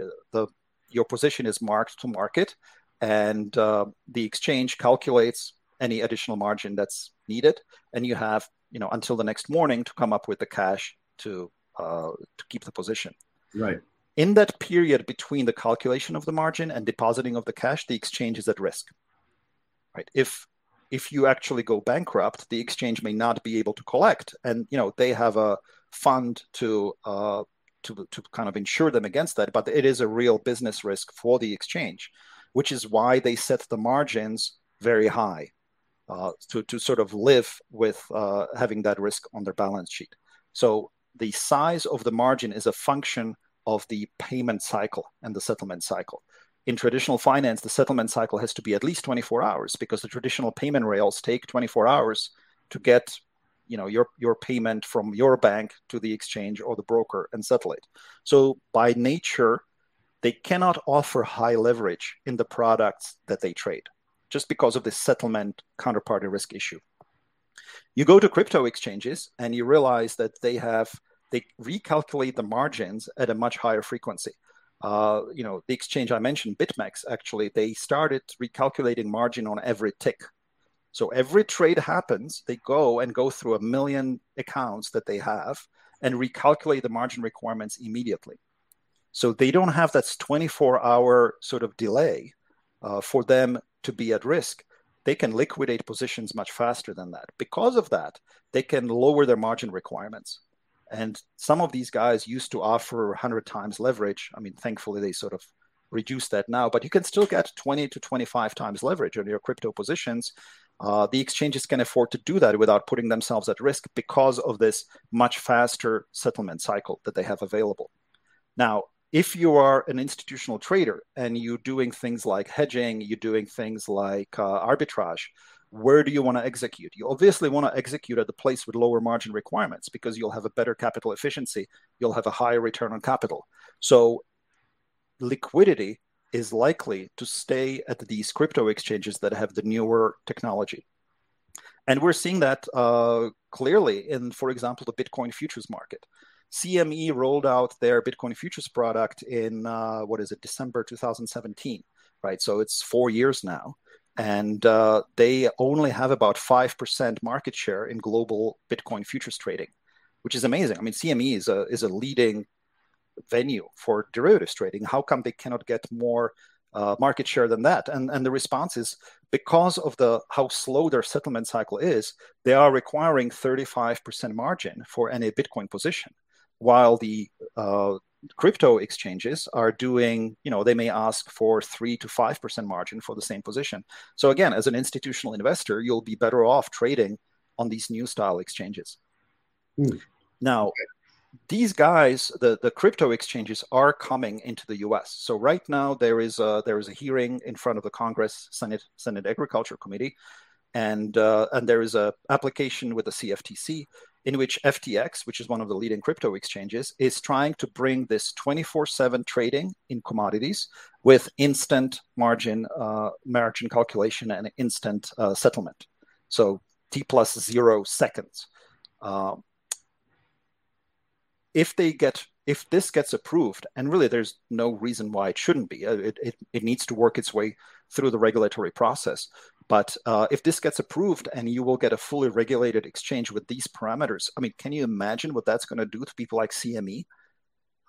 uh, the your position is marked to market, and uh, the exchange calculates any additional margin that's needed, and you have you know until the next morning to come up with the cash to uh, to keep the position. Right. In that period between the calculation of the margin and depositing of the cash, the exchange is at risk. Right. If if you actually go bankrupt, the exchange may not be able to collect, and you know they have a fund to uh, to, to kind of insure them against that, but it is a real business risk for the exchange, which is why they set the margins very high uh, to, to sort of live with uh, having that risk on their balance sheet. So the size of the margin is a function of the payment cycle and the settlement cycle. In traditional finance, the settlement cycle has to be at least 24 hours because the traditional payment rails take 24 hours to get you know your your payment from your bank to the exchange or the broker and settle it so by nature they cannot offer high leverage in the products that they trade just because of the settlement counterparty risk issue you go to crypto exchanges and you realize that they have they recalculate the margins at a much higher frequency uh, you know the exchange i mentioned bitmex actually they started recalculating margin on every tick so every trade happens, they go and go through a million accounts that they have and recalculate the margin requirements immediately. So they don't have that 24 hour sort of delay uh, for them to be at risk. They can liquidate positions much faster than that. Because of that, they can lower their margin requirements. And some of these guys used to offer 100 times leverage. I mean, thankfully, they sort of reduced that now, but you can still get 20 to 25 times leverage on your crypto positions uh, the exchanges can afford to do that without putting themselves at risk because of this much faster settlement cycle that they have available. Now, if you are an institutional trader and you're doing things like hedging, you're doing things like uh, arbitrage, where do you want to execute? You obviously want to execute at the place with lower margin requirements because you'll have a better capital efficiency, you'll have a higher return on capital. So, liquidity is likely to stay at these crypto exchanges that have the newer technology. And we're seeing that uh, clearly in, for example, the Bitcoin futures market. CME rolled out their Bitcoin futures product in, uh, what is it, December 2017, right? So it's four years now. And uh, they only have about 5% market share in global Bitcoin futures trading, which is amazing. I mean, CME is a, is a leading venue for derivatives trading. How come they cannot get more uh, market share than that? And and the response is because of the how slow their settlement cycle is, they are requiring 35% margin for any Bitcoin position, while the uh, crypto exchanges are doing, you know, they may ask for three to five percent margin for the same position. So again, as an institutional investor, you'll be better off trading on these new style exchanges. Hmm. Now, these guys, the, the crypto exchanges are coming into the U.S. So right now there is a there is a hearing in front of the Congress Senate Senate Agriculture Committee, and uh, and there is a application with the CFTC in which FTX, which is one of the leading crypto exchanges, is trying to bring this 24 7 trading in commodities with instant margin, uh, margin calculation and instant uh, settlement. So T plus zero seconds. Uh, if they get if this gets approved, and really there's no reason why it shouldn't be, uh, it, it, it needs to work its way through the regulatory process. But uh, if this gets approved and you will get a fully regulated exchange with these parameters, I mean, can you imagine what that's going to do to people like CME?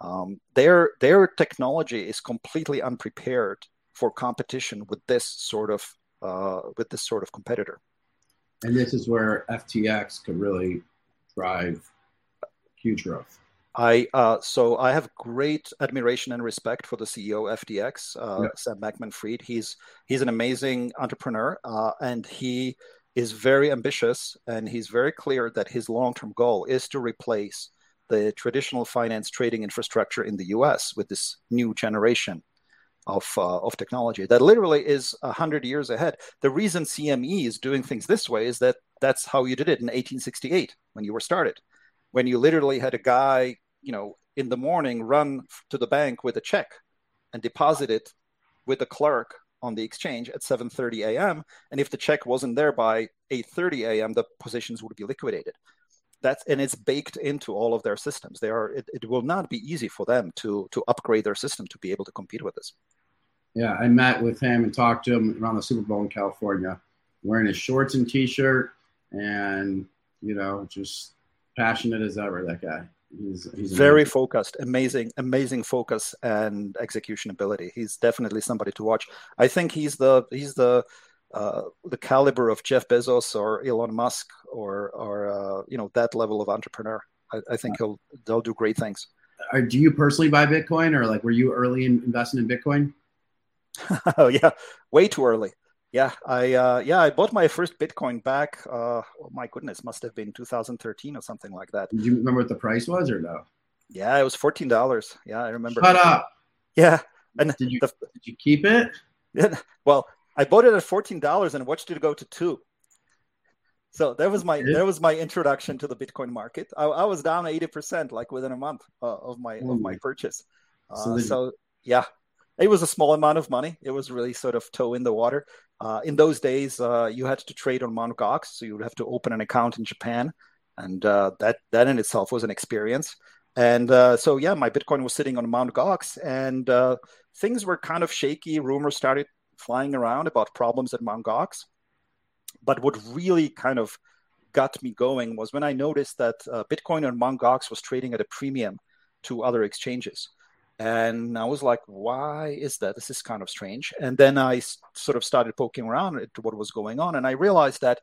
Um, their their technology is completely unprepared for competition with this sort of uh, with this sort of competitor. And this is where FTX could really drive huge growth. I uh, so I have great admiration and respect for the CEO of FTX, uh, yeah. Sam Bankman-Fried. He's he's an amazing entrepreneur, uh, and he is very ambitious, and he's very clear that his long-term goal is to replace the traditional finance trading infrastructure in the U.S. with this new generation of uh, of technology that literally is hundred years ahead. The reason CME is doing things this way is that that's how you did it in 1868 when you were started when you literally had a guy you know, in the morning, run to the bank with a check and deposit it with the clerk on the exchange at 7:30 a.m. And if the check wasn't there by 8:30 a.m., the positions would be liquidated. That's and it's baked into all of their systems. They are. It, it will not be easy for them to to upgrade their system to be able to compete with this. Yeah, I met with him and talked to him around the Super Bowl in California, wearing his shorts and t-shirt, and you know, just passionate as ever. That guy. He's, he's very amazing. focused, amazing, amazing focus and execution ability. He's definitely somebody to watch. I think he's the he's the uh, the caliber of Jeff Bezos or Elon Musk or or uh, you know that level of entrepreneur. I, I think he'll they'll do great things. Are, do you personally buy Bitcoin, or like were you early in investing in Bitcoin? [laughs] oh yeah, way too early yeah, I uh, yeah I bought my first Bitcoin back. Uh, oh my goodness, must have been 2013 or something like that. Do you remember what the price was or no? Yeah, it was fourteen dollars. Yeah, I remember. Shut up. Yeah, and did you the, did you keep it? Yeah, well, I bought it at fourteen dollars and watched it go to two. So that was my that was my introduction to the Bitcoin market. I, I was down eighty percent like within a month uh, of my Ooh. of my purchase. So, uh, so yeah, it was a small amount of money. It was really sort of toe in the water. Uh, in those days, uh, you had to trade on Mt. Gox, so you would have to open an account in Japan, and uh, that that in itself was an experience. And uh, so, yeah, my Bitcoin was sitting on Mt. Gox, and uh, things were kind of shaky. Rumors started flying around about problems at Mt. Gox. But what really kind of got me going was when I noticed that uh, Bitcoin on Mt. Gox was trading at a premium to other exchanges. And I was like, why is that? This is kind of strange. And then I sort of started poking around at what was going on. And I realized that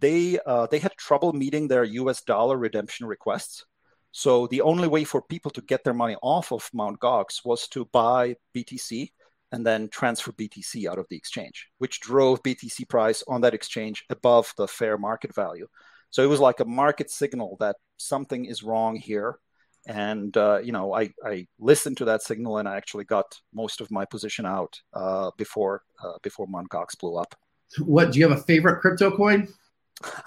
they, uh, they had trouble meeting their US dollar redemption requests. So the only way for people to get their money off of mount Gox was to buy BTC and then transfer BTC out of the exchange, which drove BTC price on that exchange above the fair market value. So it was like a market signal that something is wrong here and uh, you know I, I listened to that signal and I actually got most of my position out uh, before uh, before Mt. Gox blew up. What do you have a favorite crypto coin? [laughs]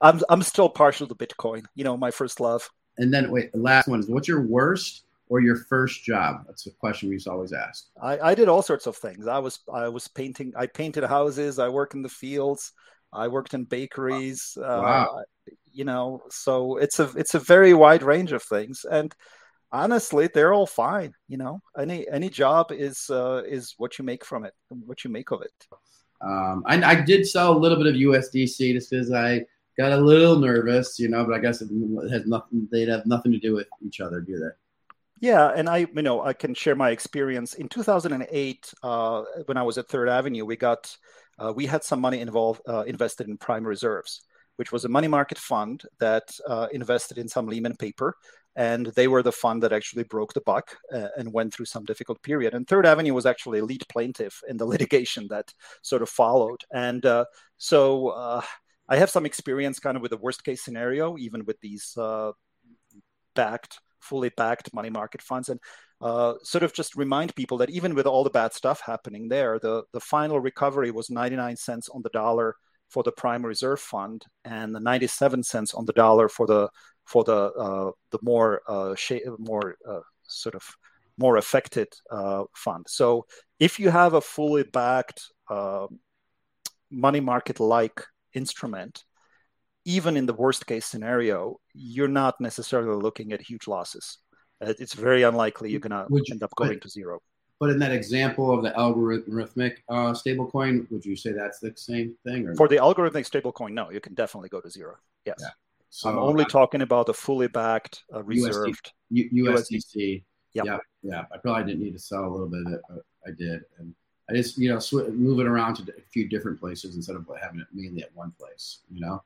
I'm I'm still partial to Bitcoin. You know, my first love. And then wait, last one is what's your worst or your first job? That's a question we used to always ask. I, I did all sorts of things. I was I was painting. I painted houses. I worked in the fields. I worked in bakeries. Wow. Uh, you know, so it's a it's a very wide range of things, and honestly, they're all fine. You know, any any job is uh, is what you make from it, what you make of it. Um, I, I did sell a little bit of USDC just because I got a little nervous, you know, but I guess it has nothing. They'd have nothing to do with each other, do they? Yeah, and I, you know, I can share my experience. In 2008, uh, when I was at Third Avenue, we got, uh, we had some money involved, uh, invested in prime reserves, which was a money market fund that uh, invested in some Lehman paper. And they were the fund that actually broke the buck uh, and went through some difficult period. And Third Avenue was actually a lead plaintiff in the [laughs] litigation that sort of followed. And uh, so uh, I have some experience kind of with the worst case scenario, even with these backed, fully backed money market funds. And uh, sort of just remind people that even with all the bad stuff happening there, the, the final recovery was 99 cents on the dollar for the prime reserve fund and the 97 cents on the dollar for the for the uh, the more uh, sh- more uh, sort of more affected uh, fund. So if you have a fully backed uh, money market like instrument, even in the worst case scenario, you're not necessarily looking at huge losses. It's very unlikely you're going to end up going but, to zero. But in that example of the algorithmic uh, stablecoin, would you say that's the same thing? Or For the algorithmic stablecoin, no, you can definitely go to zero. Yes. Yeah. So I'm only talking about a fully backed, uh, reserved USD, USDC. Yep. Yeah, yeah. I probably didn't need to sell a little bit of it, but I did, and I just you know sw- move it around to a few different places instead of having it mainly at one place. You know,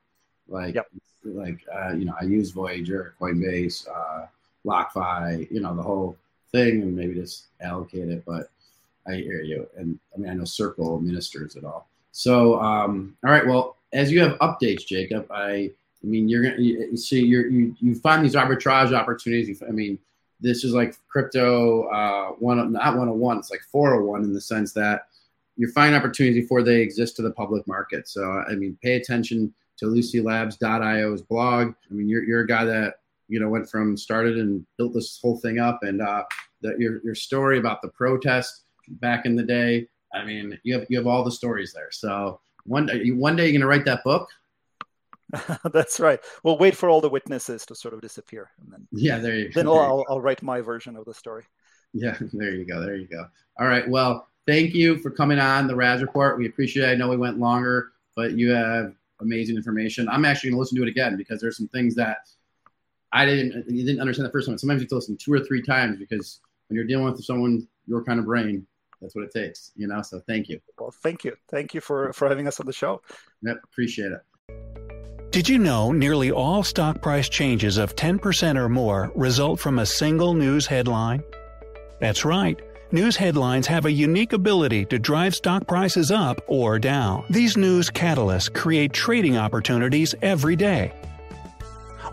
like yep. like uh, you know I use Voyager, Coinbase, uh, BlockFi, you know the whole thing, and maybe just allocate it. But I hear you, and I mean I know Circle administers it all. So um, all right, well as you have updates, Jakub, I I mean you're gonna you, see you're, you you find these arbitrage opportunities. I mean this is like crypto uh, one not 101 it's like 401 in the sense that you find opportunities before they exist to the public market so i mean pay attention to lucylabs.io's blog i mean you're, you're a guy that you know went from started and built this whole thing up and uh, the, your, your story about the protest back in the day i mean you have you have all the stories there so one day one day you're going to write that book [laughs] That's right. We'll wait for all the witnesses to sort of disappear, and then [laughs] yeah, there you. Go. Then [laughs] I'll, I'll write my version of the story. Yeah, there you go. There you go. All right. Well, thank you for coming on the Raz Report. We appreciate it. I know we went longer, but you have amazing information. I'm actually going to listen to it again because there's some things that I didn't you didn't understand the first time. Sometimes you have to listen two or three times because when you're dealing with someone your kind of brain, that's what it takes. You know. So thank you. Well, thank you. Thank you for for having us on the show. Yep. Appreciate it. Did you know nearly all stock price changes of 10% or more result from a single news headline? That's right. News headlines have a unique ability to drive stock prices up or down. These news catalysts create trading opportunities every day.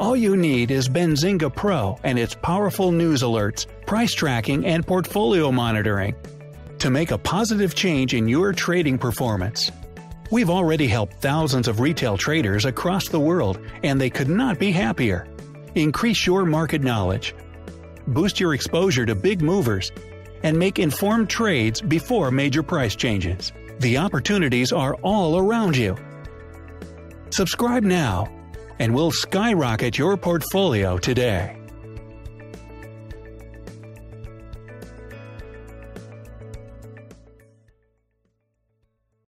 All you need is Benzinga Pro and its powerful news alerts, price tracking, and portfolio monitoring to make a positive change in your trading performance. We've already helped thousands of retail traders across the world, and they could not be happier. Increase your market knowledge, boost your exposure to big movers, and make informed trades before major price changes. The opportunities are all around you. Subscribe now, and we'll skyrocket your portfolio today.